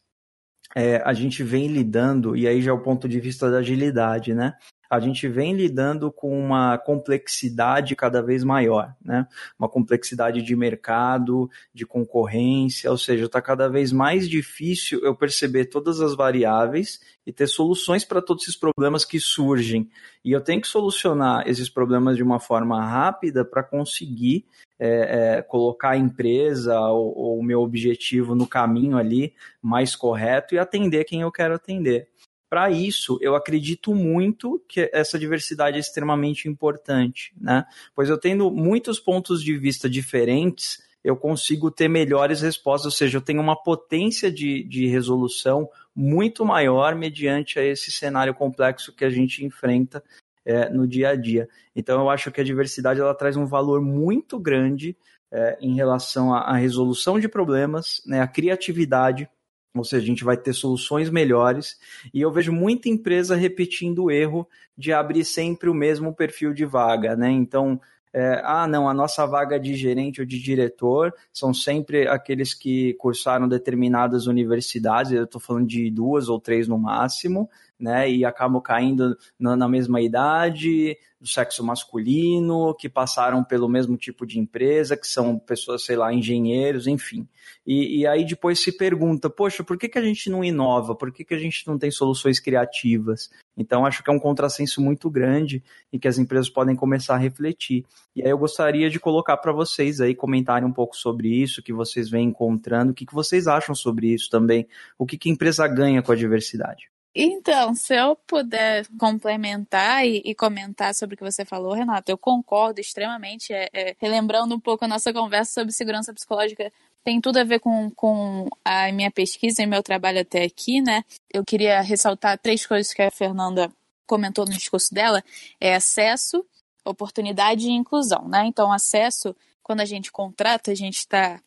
é, a gente vem lidando, e aí já é o ponto de vista da agilidade, né? A gente vem lidando com uma complexidade cada vez maior, né? Uma complexidade de mercado, de concorrência, ou seja, está cada vez mais difícil eu perceber todas as variáveis e ter soluções para todos esses problemas que surgem. E eu tenho que solucionar esses problemas de uma forma rápida para conseguir é, é, colocar a empresa ou o meu objetivo no caminho ali mais correto e atender quem eu quero atender. Para isso, eu acredito muito que essa diversidade é extremamente importante, né? Pois eu tendo muitos pontos de vista diferentes, eu consigo ter melhores respostas, ou seja, eu tenho uma potência de, de resolução muito maior mediante a esse cenário complexo que a gente enfrenta é, no dia a dia. Então, eu acho que a diversidade ela traz um valor muito grande é, em relação à, à resolução de problemas, né, a criatividade ou seja, a gente vai ter soluções melhores. E eu vejo muita empresa repetindo o erro de abrir sempre o mesmo perfil de vaga, né? Então, é, ah, não, a nossa vaga de gerente ou de diretor são sempre aqueles que cursaram determinadas universidades, eu estou falando de duas ou três no máximo, né? E acabam caindo na, mesma idade, do sexo masculino, que passaram pelo mesmo tipo de empresa, que são pessoas, sei lá, engenheiros, enfim. E, e aí depois se pergunta, poxa, por que, que a gente não inova? Por que, que a gente não tem soluções criativas? Então, acho que é um contrassenso muito grande e que as empresas podem começar a refletir. E aí eu gostaria de colocar para vocês aí comentarem um pouco sobre isso, que vocês vêm encontrando, o que, que vocês acham sobre isso também, o que, que a empresa ganha com a diversidade. Então, se eu puder complementar e, e, comentar sobre o que você falou, Renato, eu concordo extremamente. É, é, relembrando um pouco a nossa conversa sobre segurança psicológica, tem tudo a ver com, com a minha pesquisa e meu trabalho até aqui, né? Eu queria ressaltar três coisas que a Fernanda comentou no discurso dela: é acesso, oportunidade e inclusão, né? Então, acesso, quando a gente contrata, a gente está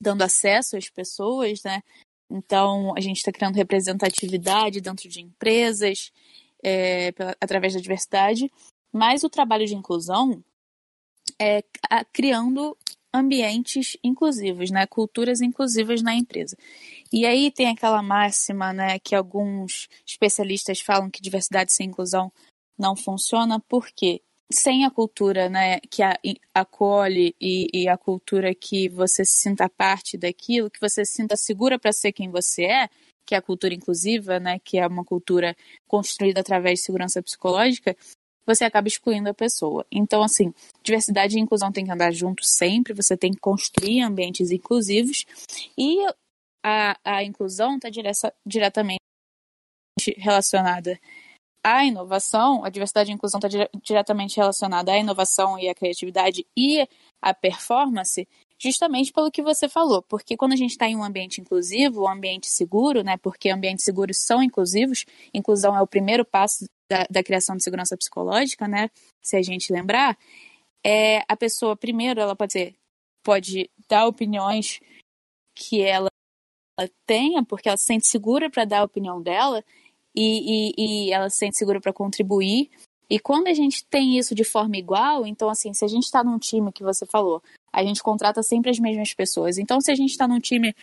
dando acesso às pessoas, né? Então, a gente está criando representatividade dentro de empresas, é, através da diversidade, mas o trabalho de inclusão é a, criando ambientes inclusivos, né, culturas inclusivas na empresa. E aí tem aquela máxima, né, que alguns especialistas falam que diversidade sem inclusão não funciona, porque sem a cultura né, que a, acolhe e, e, a cultura que você se sinta parte daquilo, que você se sinta segura para ser quem você é, que é a cultura inclusiva, né, que é uma cultura construída através de segurança psicológica, você acaba excluindo a pessoa. Então, assim, diversidade e inclusão tem que andar junto sempre, você tem que construir ambientes inclusivos e a, a inclusão está diretamente relacionada a inovação, a diversidade e a inclusão está diretamente relacionada à inovação e à criatividade e à performance, justamente pelo que você falou, porque quando a gente está em um ambiente inclusivo, um ambiente seguro, né, porque ambientes seguros são inclusivos, inclusão é o primeiro passo da, da criação de segurança psicológica, né, se a gente lembrar, é, a pessoa, primeiro, ela pode ser, pode dar opiniões que ela tenha, porque ela se sente segura para dar a opinião dela, e, e, e ela se sente segura para contribuir. E quando a gente tem isso de forma igual, então, assim, se a gente está num time que você falou, a gente contrata sempre as mesmas pessoas. Então, se a gente está num time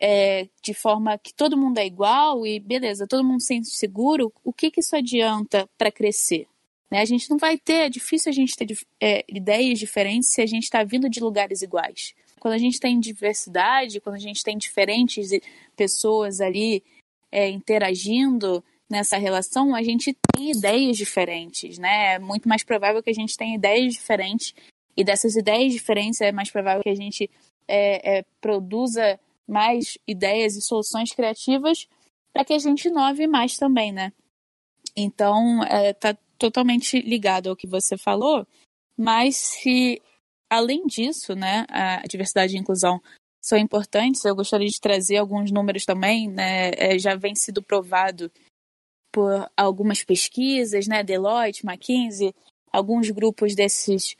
é, de forma que todo mundo é igual e beleza, todo mundo se sente seguro, o que, que isso adianta para crescer? Né? A gente não vai ter, é difícil a gente ter é, ideias diferentes se a gente está vindo de lugares iguais. Quando a gente tem diversidade, quando a gente tem diferentes pessoas ali é, interagindo nessa relação, a gente tem ideias diferentes, né? É muito mais provável que a gente tenha ideias diferentes e dessas ideias diferentes é mais provável que a gente é, é, produza mais ideias e soluções criativas para que a gente inove mais também, né? Então, está é, totalmente ligado ao que você falou, mas se além disso, né, a diversidade e inclusão são importantes. Eu gostaria de trazer alguns números também, né? É, já vem sido provado por algumas pesquisas, né? Deloitte, McKinsey, alguns grupos desses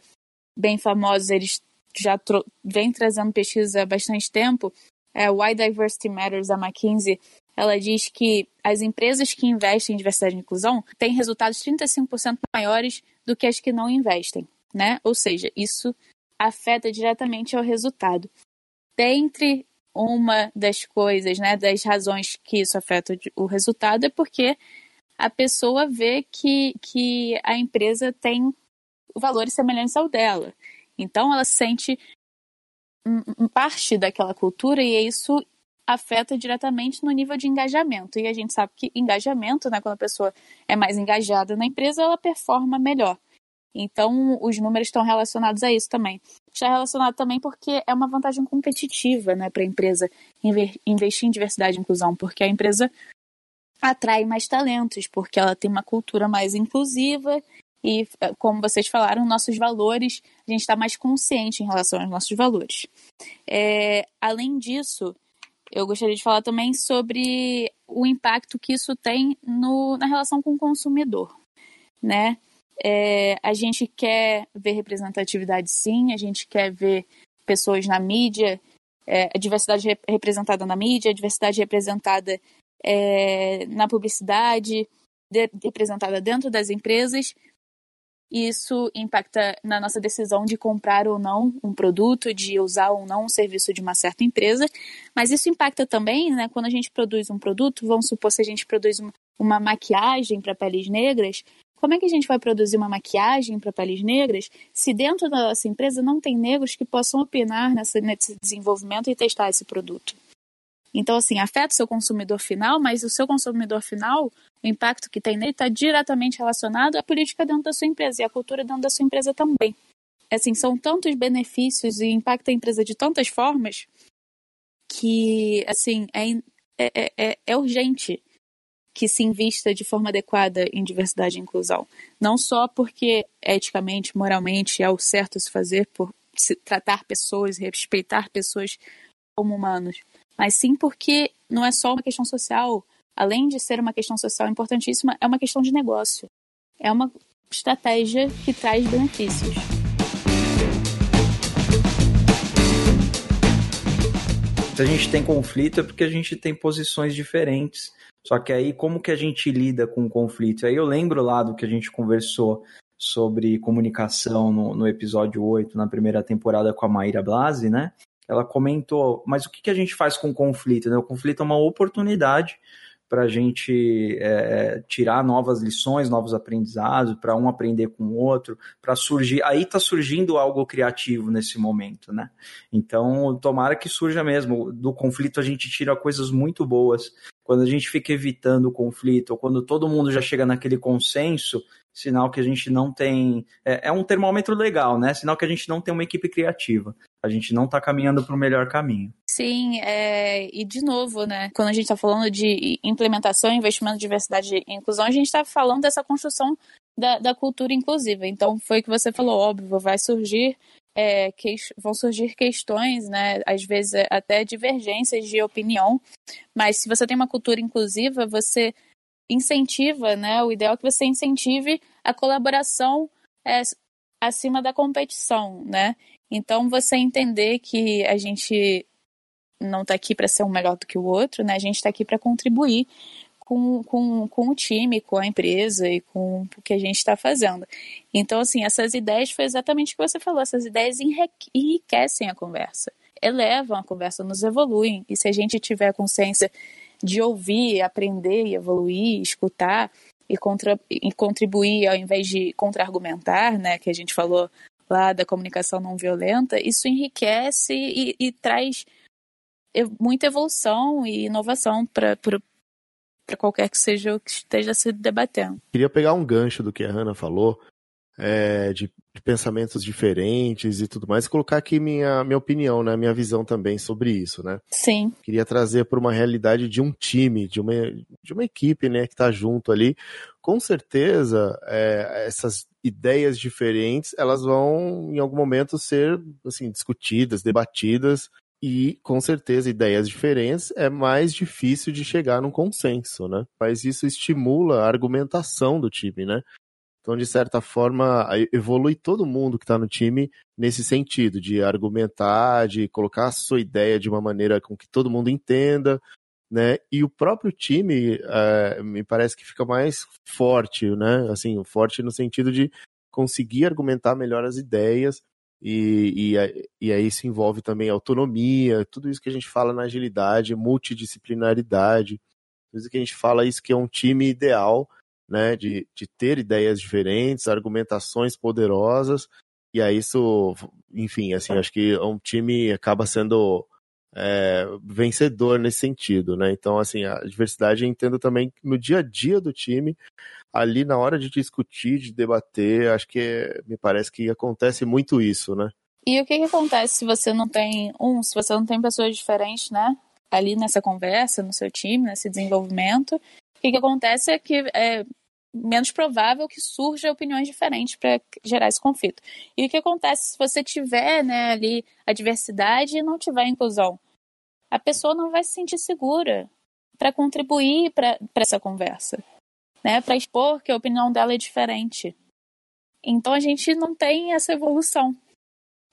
bem famosos, eles já vêm trazendo pesquisa há bastante tempo. É, Why Diversity Matters, a McKinsey, ela diz que as empresas que investem em diversidade e inclusão têm resultados 35% maiores do que as que não investem, né? Ou seja, isso afeta diretamente ao resultado. Dentre uma das coisas, né, das razões que isso afeta o resultado é porque a pessoa vê que, que a empresa tem valores semelhantes ao dela. Então ela sente parte daquela cultura e isso afeta diretamente no nível de engajamento. E a gente sabe que engajamento, né, quando a pessoa é mais engajada na empresa, ela performa melhor. Então, os números estão relacionados a isso também. Está relacionado também porque é uma vantagem competitiva né, para a empresa investir em diversidade e inclusão, porque a empresa atrai mais talentos, porque ela tem uma cultura mais inclusiva e, como vocês falaram, nossos valores, a gente está mais consciente em relação aos nossos valores. É, além disso, eu gostaria de falar também sobre o impacto que isso tem no, na relação com o consumidor, né? É, a gente quer ver representatividade sim, a gente quer ver pessoas na mídia, é, a diversidade rep representada na mídia, a diversidade representada é, na publicidade, de, representada dentro das empresas. Isso impacta na nossa decisão de comprar ou não um produto, de usar ou não um serviço de uma certa empresa, mas isso impacta também, né, quando a gente produz um produto, vamos supor se a gente produz uma, uma maquiagem para peles negras, como é que a gente vai produzir uma maquiagem para peles negras se dentro da nossa empresa não tem negros que possam opinar nessa, nesse desenvolvimento e testar esse produto? Então, assim, afeta o seu consumidor final, mas o seu consumidor final, o impacto que tem nele está diretamente relacionado à política dentro da sua empresa e à cultura dentro da sua empresa também. Assim, são tantos benefícios e impacta a empresa de tantas formas que, assim, é, é, é, é urgente que se invista de forma adequada em diversidade e inclusão. Não só porque eticamente, moralmente é o certo se fazer por se tratar pessoas, respeitar pessoas como humanos, mas sim porque não é só uma questão social, além de ser uma questão social importantíssima, é uma questão de negócio. É uma estratégia que traz benefícios. Se a gente tem conflito é porque a gente tem posições diferentes só que aí, como que a gente lida com o conflito? Aí eu lembro lá do que a gente conversou sobre comunicação no, no episódio 8, na primeira temporada com a Maíra Blasi, né? Ela comentou, mas o que, que a gente faz com o conflito? Né? O conflito é uma oportunidade para a gente é, tirar novas lições, novos aprendizados, para um aprender com o outro, para surgir. Aí está surgindo algo criativo nesse momento, né? Então, tomara que surja mesmo. Do conflito a gente tira coisas muito boas quando a gente fica evitando o conflito, ou quando todo mundo já chega naquele consenso, sinal que a gente não tem. É, é um termômetro legal, né? Sinal que a gente não tem uma equipe criativa. A gente não está caminhando para o melhor caminho. Sim, é... e de novo, né? Quando a gente está falando de implementação, investimento, diversidade e inclusão, a gente está falando dessa construção da, da cultura inclusiva. Então, foi o que você falou, óbvio, vai surgir é, que, vão surgir questões, né, às vezes até divergências de opinião, mas se você tem uma cultura inclusiva, você incentiva, né, o ideal é que você incentive a colaboração é, acima da competição, né? Então você entender que a gente não está aqui para ser um melhor do que o outro, né? A gente está aqui para contribuir com, com, com o time, com a empresa e com o que a gente está fazendo. Então, assim, essas ideias foi exatamente o que você falou, essas ideias enriquecem a conversa, elevam a conversa, nos evoluem. E se a gente tiver consciência de ouvir, aprender e evoluir, escutar e, contra, e contribuir ao invés de contra-argumentar, né, que a gente falou lá da comunicação não violenta, isso enriquece e, e traz muita evolução e inovação para qualquer que seja o que esteja se debatendo. Queria pegar um gancho do que a Hannah falou, é, de, de, pensamentos diferentes e tudo mais, e colocar aqui minha, minha opinião, né, minha visão também sobre isso, né? Sim. Queria trazer para uma realidade de um time, de uma, de uma equipe, né, que está junto ali. Com certeza, é, essas ideias diferentes, elas vão, em algum momento, ser, assim, discutidas, debatidas, e, com certeza, ideias diferentes é mais difícil de chegar num consenso, né? Mas isso estimula a argumentação do time, né? Então, de certa forma, evolui todo mundo que está no time nesse sentido, de argumentar, de colocar a sua ideia de uma maneira com que todo mundo entenda, né? E o próprio time é, me parece que fica mais forte, né? Assim, forte no sentido de conseguir argumentar melhor as ideias e, e, e aí isso envolve também autonomia, tudo isso que a gente fala na agilidade, multidisciplinaridade, tudo isso que a gente fala isso que é um time ideal, né? De, de ter ideias diferentes, argumentações poderosas e aí isso, enfim, assim, acho que um time acaba sendo é, vencedor nesse sentido, né? Então, assim, a diversidade eu entendo também no dia a dia do time, ali na hora de discutir, de debater, acho que me parece que acontece muito isso, né? E o que, que acontece se você não tem um, se você não tem pessoas diferentes, né? Ali nessa conversa, no seu time, nesse desenvolvimento, o que, que acontece é que é menos provável que surja opiniões diferentes para gerar esse conflito. E o que acontece se você tiver né, ali a diversidade e não tiver inclusão? A pessoa não vai se sentir segura para contribuir para essa conversa, né? Para expor que a opinião dela é diferente. Então a gente não tem essa evolução.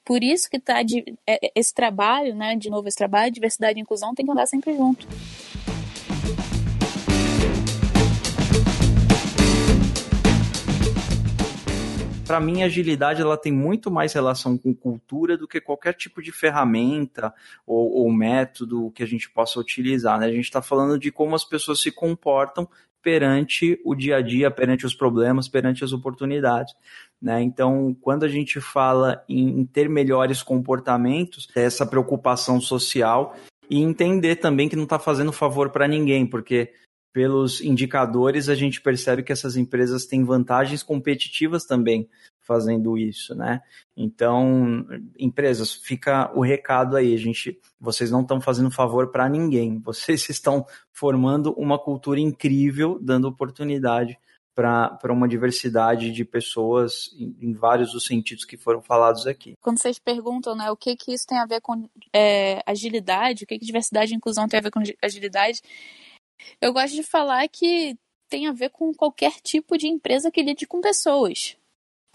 Por isso que tá de, é, esse trabalho, né? De novo, esse trabalho, diversidade e inclusão tem que andar sempre junto. para mim, agilidade ela tem muito mais relação com cultura do que qualquer tipo de ferramenta ou, ou método que a gente possa utilizar. Né? A gente está falando de como as pessoas se comportam perante o dia a dia, perante os problemas, perante as oportunidades. Né? Então, quando a gente fala em, ter melhores comportamentos, é essa preocupação social e entender também que não está fazendo favor para ninguém, porque pelos indicadores, a gente percebe que essas empresas têm vantagens competitivas também fazendo isso, né? Então, empresas, fica o recado aí, gente, vocês não estão fazendo favor para ninguém, vocês estão formando uma cultura incrível, dando oportunidade para uma diversidade de pessoas em, em, vários dos sentidos que foram falados aqui. Quando vocês perguntam, né, o que que isso tem a ver com é, agilidade, o que que diversidade e inclusão tem a ver com agilidade, eu gosto de falar que tem a ver com qualquer tipo de empresa que lide com pessoas.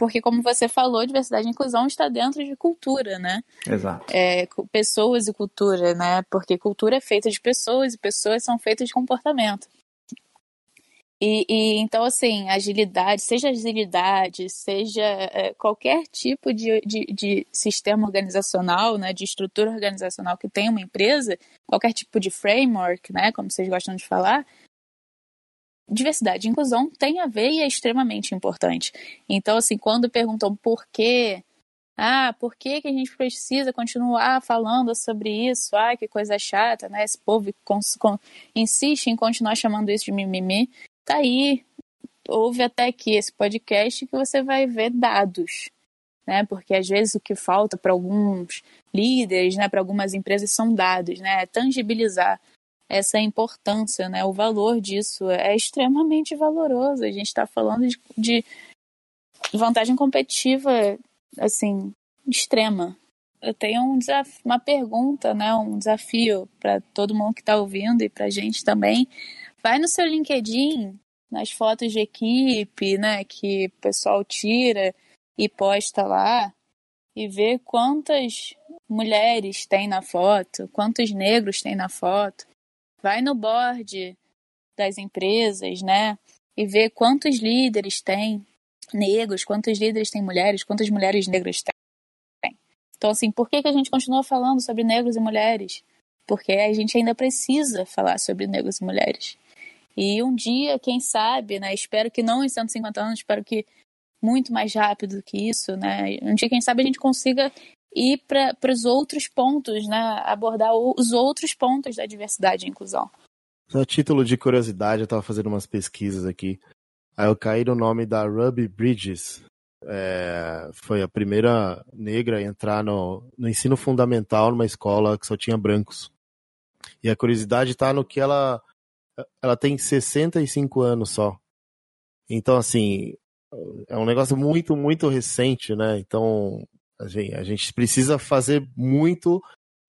Porque, como você falou, diversidade e inclusão está dentro de cultura, né? Exato. É, pessoas e cultura, né? Porque cultura é feita de pessoas e pessoas são feitas de comportamento. E, e, então, assim, agilidade, seja agilidade, seja é, qualquer tipo de, de, de, sistema organizacional, né, de estrutura organizacional que tem uma empresa, qualquer tipo de framework, né, como vocês gostam de falar, diversidade e inclusão tem a ver e é extremamente importante. Então, assim, quando perguntam por quê, ah, por que, que a gente precisa continuar falando sobre isso? Ah, que coisa chata, né? Esse povo insiste em continuar chamando isso de mimimi tá aí, ouve até aqui esse podcast que você vai ver dados, né? Porque às vezes o que falta para alguns líderes, né, para algumas empresas são dados, né? É tangibilizar essa importância, né? O valor disso é extremamente valoroso. A gente está falando de, de vantagem competitiva, assim, extrema. Eu tenho um desafio, uma pergunta, né? Um desafio para todo mundo que está ouvindo e para a gente também Vai no seu LinkedIn, nas fotos de equipe, né, que o pessoal tira e posta lá, e vê quantas mulheres tem na foto, quantos negros tem na foto. Vai no board das empresas, né, e vê quantos líderes tem negros, quantos líderes tem mulheres, quantas mulheres negras tem. Então, assim, por que, que a gente continua falando sobre negros e mulheres? Porque a gente ainda precisa falar sobre negros e mulheres. E um dia, quem sabe, né? Espero que não em 150 anos, espero que muito mais rápido do que isso, né? Um dia, quem sabe, a gente consiga ir para os outros pontos, né? Abordar os outros pontos da diversidade e inclusão. Só título de curiosidade, eu estava fazendo umas pesquisas aqui. Aí eu caí no nome da Ruby Bridges. É, foi a primeira negra a entrar no, no ensino fundamental numa escola que só tinha brancos. E a curiosidade está no que ela ela tem 65 anos só. Então, assim, é um negócio muito, muito recente, né? Então, a gente, a gente precisa fazer muito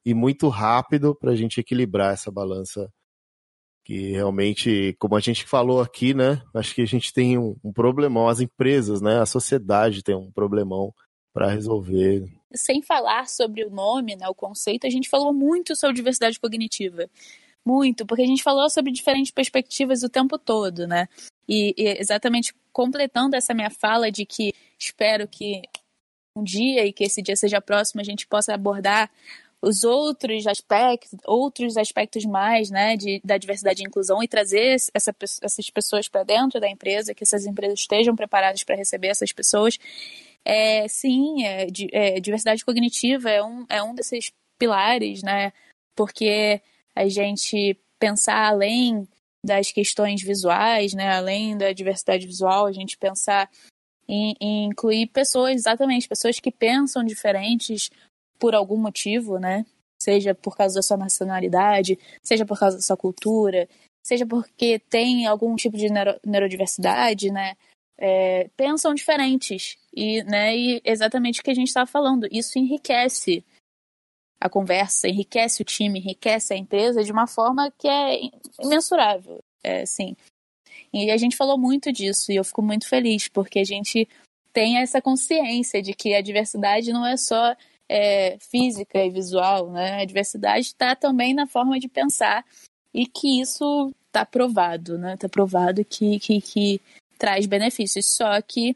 e muito rápido para a gente equilibrar essa balança que realmente, como a gente falou aqui, né? Acho que a gente tem um, um problemão, as empresas, né? A sociedade tem um problemão para resolver. Sem falar sobre o nome, né, o conceito, a gente falou muito sobre diversidade cognitiva muito, porque a gente falou sobre diferentes perspectivas o tempo todo, né? E, e, exatamente completando essa minha fala de que espero que um dia e que esse dia seja próximo a gente possa abordar os outros aspectos, outros aspectos mais, né, de, da diversidade e inclusão e trazer essa, essas pessoas para dentro da empresa, que essas empresas estejam preparadas para receber essas pessoas. É, sim, é, é, diversidade cognitiva é um, é um desses pilares, né, porque a gente pensar além das questões visuais, né, além da diversidade visual, a gente pensar em, incluir pessoas, exatamente, pessoas que pensam diferentes por algum motivo, né? Seja por causa da sua nacionalidade, seja por causa da sua cultura, seja porque tem algum tipo de neuro, neurodiversidade, né? É, pensam diferentes e, né, e exatamente o que a gente estava falando. Isso enriquece a conversa, enriquece o time, enriquece a empresa de uma forma que é imensurável, é, assim. E a gente falou muito disso e eu fico muito feliz porque a gente tem essa consciência de que a diversidade não é só é, física e visual, né? A diversidade está também na forma de pensar e que isso está provado, né? Está provado que, que, que traz benefícios. Só que,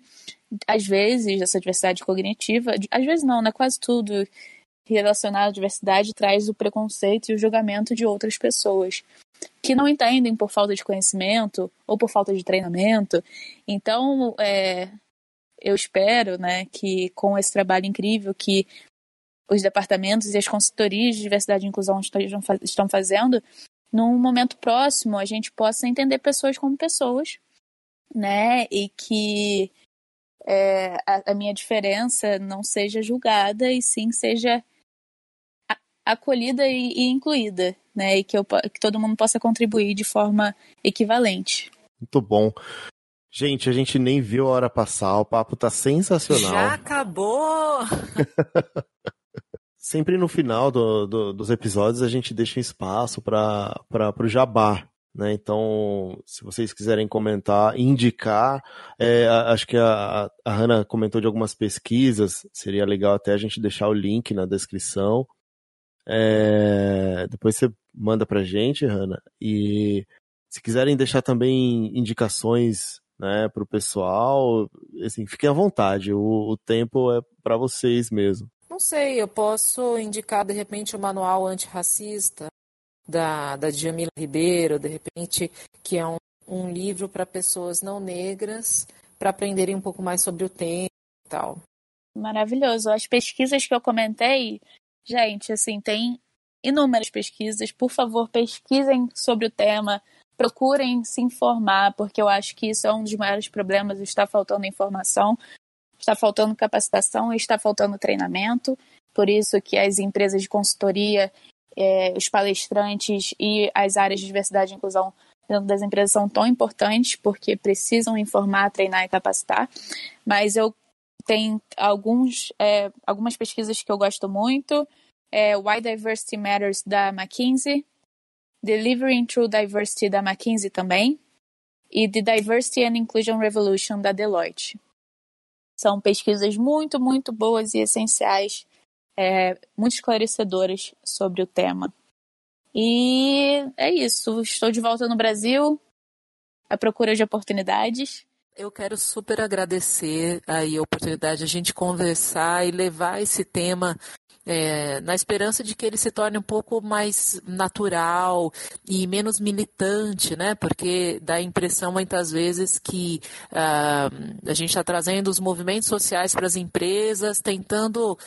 às vezes, essa diversidade cognitiva, às vezes não, né? Quase tudo relacionado à diversidade traz o preconceito e o julgamento de outras pessoas que não entendem por falta de conhecimento ou por falta de treinamento. Então, é, eu espero, né, que com esse trabalho incrível que os departamentos e as consultorias de diversidade e inclusão estão fazendo, num momento próximo a gente possa entender pessoas como pessoas, né? E que é, a, a, minha diferença não seja julgada e sim seja acolhida e, e, incluída, né? E que, eu, que todo mundo possa contribuir de forma equivalente. Muito bom. Gente, a gente nem viu a hora passar, o papo tá sensacional. Já acabou! Sempre no final do, do, dos episódios a gente deixa espaço para o jabá. Né? Então, se vocês quiserem comentar, indicar, é, acho que a, a Hanna comentou de algumas pesquisas, seria legal até a gente deixar o link na descrição. É, depois você manda pra gente, Hanna. E se quiserem deixar também indicações né, para o pessoal, assim, fiquem à vontade. O, o tempo é para vocês mesmo. Não sei, eu posso indicar de repente o manual antirracista da, da Djamila Ribeiro, de repente, que é um, um livro para pessoas não negras para aprenderem um pouco mais sobre o tema e tal. Maravilhoso. As pesquisas que eu comentei, gente, assim, tem inúmeras pesquisas. Por favor, pesquisem sobre o tema, procurem se informar, porque eu acho que isso é um dos maiores problemas, está faltando informação está faltando capacitação está faltando treinamento. Por isso que as empresas de consultoria, é, os palestrantes e as áreas de diversidade e inclusão dentro das empresas são tão importantes, porque precisam informar, treinar e capacitar. Mas eu tenho alguns, é, algumas pesquisas que eu gosto muito. É, Why Diversity Matters, da McKinsey. Delivering True Diversity, da McKinsey também. E The Diversity and Inclusion Revolution, da Deloitte. São pesquisas muito, muito boas e essenciais, é, muito esclarecedoras sobre o tema. E é isso. Estou de volta no Brasil, à procura de oportunidades. Eu quero super agradecer aí a oportunidade de a gente conversar e levar esse tema é, na esperança de que ele se torne um pouco mais natural e menos militante, né? Porque dá a impressão muitas vezes que uh, a gente está trazendo os movimentos sociais para as empresas, tentando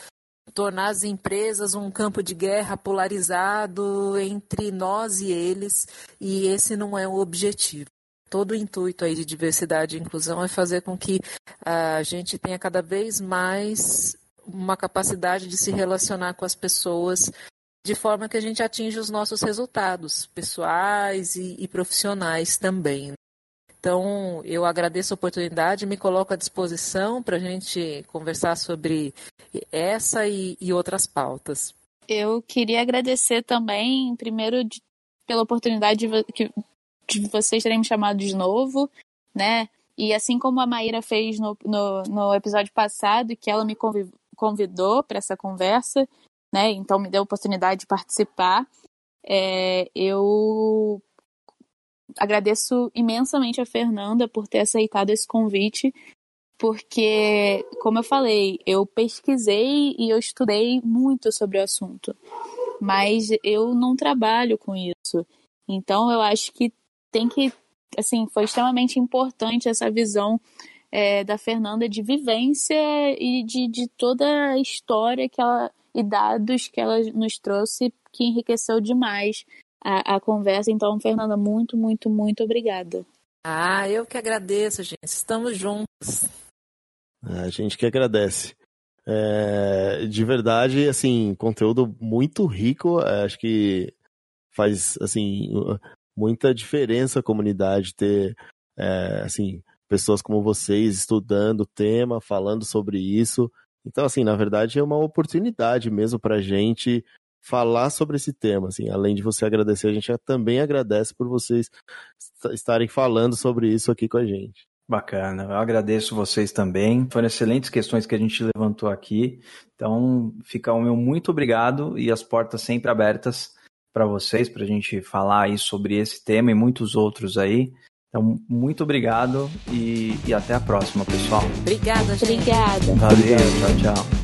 tornar as empresas um campo de guerra polarizado entre nós e eles, e esse não é o objetivo todo o intuito aí de diversidade e inclusão é fazer com que a gente tenha cada vez mais uma capacidade de se relacionar com as pessoas de forma que a gente atinja os nossos resultados pessoais e, e profissionais também. Então, eu agradeço a oportunidade, me coloco à disposição para a gente conversar sobre essa e, e, outras pautas. Eu queria agradecer também, primeiro, de, pela oportunidade de, de vocês terem me chamado de novo, né? E assim como a Maíra fez no, no, no episódio passado, que ela me convidou para essa conversa, né? Então me deu a oportunidade de participar. é, eu agradeço imensamente a Fernanda por ter aceitado esse convite, porque, como eu falei, eu pesquisei e eu estudei muito sobre o assunto, mas eu não trabalho com isso. Então, eu acho que tem que, assim, foi extremamente importante essa visão é, da Fernanda de vivência e de, de toda a história que ela e dados que ela nos trouxe que enriqueceu demais a, a conversa. Então, Fernanda, muito, muito, muito obrigada. Ah, eu que agradeço, gente. Estamos juntos. A gente que agradece. É, de verdade, assim, conteúdo muito rico. É, acho que faz, assim, muita diferença a comunidade ter, é, assim, pessoas como vocês estudando o tema, falando sobre isso. Então, assim, na verdade é uma oportunidade mesmo para a gente falar sobre esse tema. Assim, além de você agradecer, a gente também agradece por vocês estarem falando sobre isso aqui com a gente. Bacana, eu agradeço vocês também. Foram excelentes questões que a gente levantou aqui. Então, fica o meu muito obrigado e as portas sempre abertas para vocês, para a gente falar aí sobre esse tema e muitos outros aí. Então, muito obrigado e, e até a próxima, pessoal. Obrigada, gente. Obrigada. Valeu, tchau, tchau.